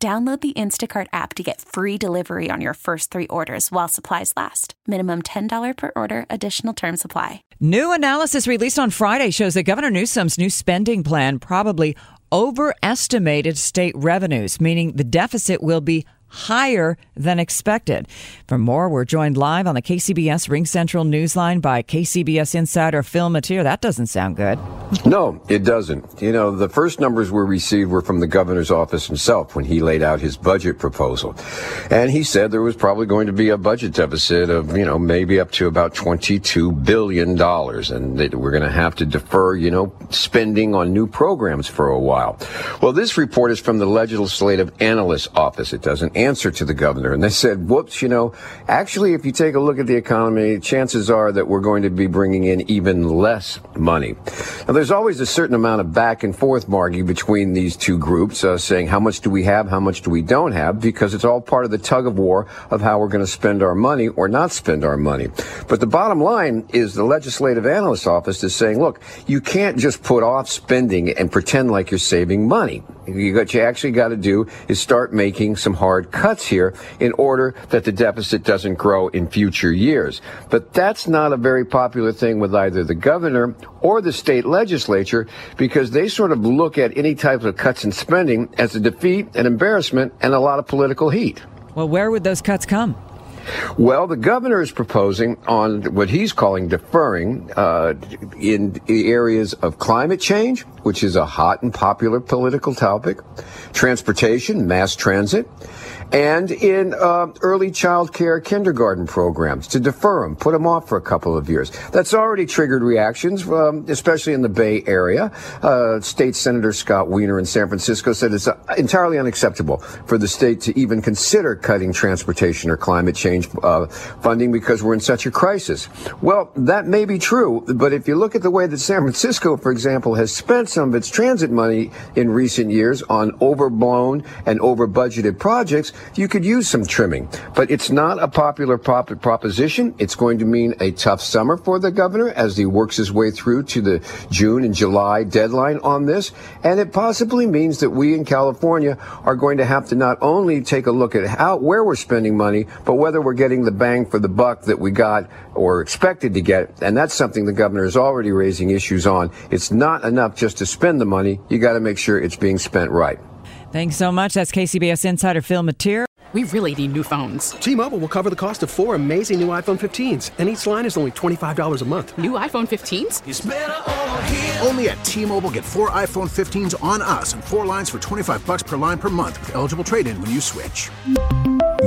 Download the Instacart app to get free delivery on your first three orders while supplies last. Minimum $10 per order, additional term supply. New analysis released on Friday shows that Governor Newsom's new spending plan probably overestimated state revenues, meaning the deficit will be higher than expected. For more, we're joined live on the KCBS RingCentral Newsline by KCBS insider Phil Matier. That doesn't sound good. No, it doesn't. You know, the first numbers we received were from the governor's office himself when he laid out his budget proposal. And he said there was probably going to be a budget deficit of, you know, maybe up to about $22 billion and that we're going to have to defer, you know, spending on new programs for a while. Well, this report is from the Legislative Analyst Office. It doesn't answer to the governor. And they said, whoops, you know, actually, if you take a look at the economy, chances are that we're going to be bringing in even less money. Now, there's always a certain amount of back and forth, Margie, between these two groups, uh, saying how much do we have, how much do we don't have, because it's all part of the tug of war of how we're going to spend our money or not spend our money. But the bottom line is the Legislative Analyst Office is saying, look, you can't just put off spending and pretend like you're saving money. What you actually got to do is start making some hard cuts here in order that the deficit doesn't grow in future years. But that's not a very popular thing with either the governor or the state legislature because they sort of look at any type of cuts in spending as a defeat, an embarrassment, and a lot of political heat. Well, where would those cuts come? Well, the governor is proposing on what he's calling deferring uh, in the areas of climate change, which is a hot and popular political topic, transportation, mass transit, and in uh, early child care kindergarten programs to defer them, put them off for a couple of years. That's already triggered reactions, um, especially in the Bay Area. Uh, state Senator Scott Wiener in San Francisco said it's uh, entirely unacceptable for the state to even consider cutting transportation or climate change uh, funding because we're in such a crisis. Well, that may be true, but if you look at the way that San Francisco, for example, has spent some of its transit money in recent years on overblown and over budgeted projects, you could use some trimming. But it's not a popular prop- proposition. It's going to mean a tough summer for the governor as he works his way through to the June and July deadline on this. And it possibly means that we in California are going to have to not only take a look at how, where we're spending money, but whether we're getting the bang for the buck that we got or expected to get. And that's something the governor is already raising issues on. It's not enough just to spend the money. You got to make sure it's being spent right. Thanks so much. That's KCBS insider Phil Matier. We really need new phones. T-Mobile will cover the cost of four amazing new iPhone 15s, and each line is only $25 a month. New iPhone 15s? Only at T-Mobile get four iPhone 15s on us and four lines for 25 bucks per line per month with eligible trade-in when you switch.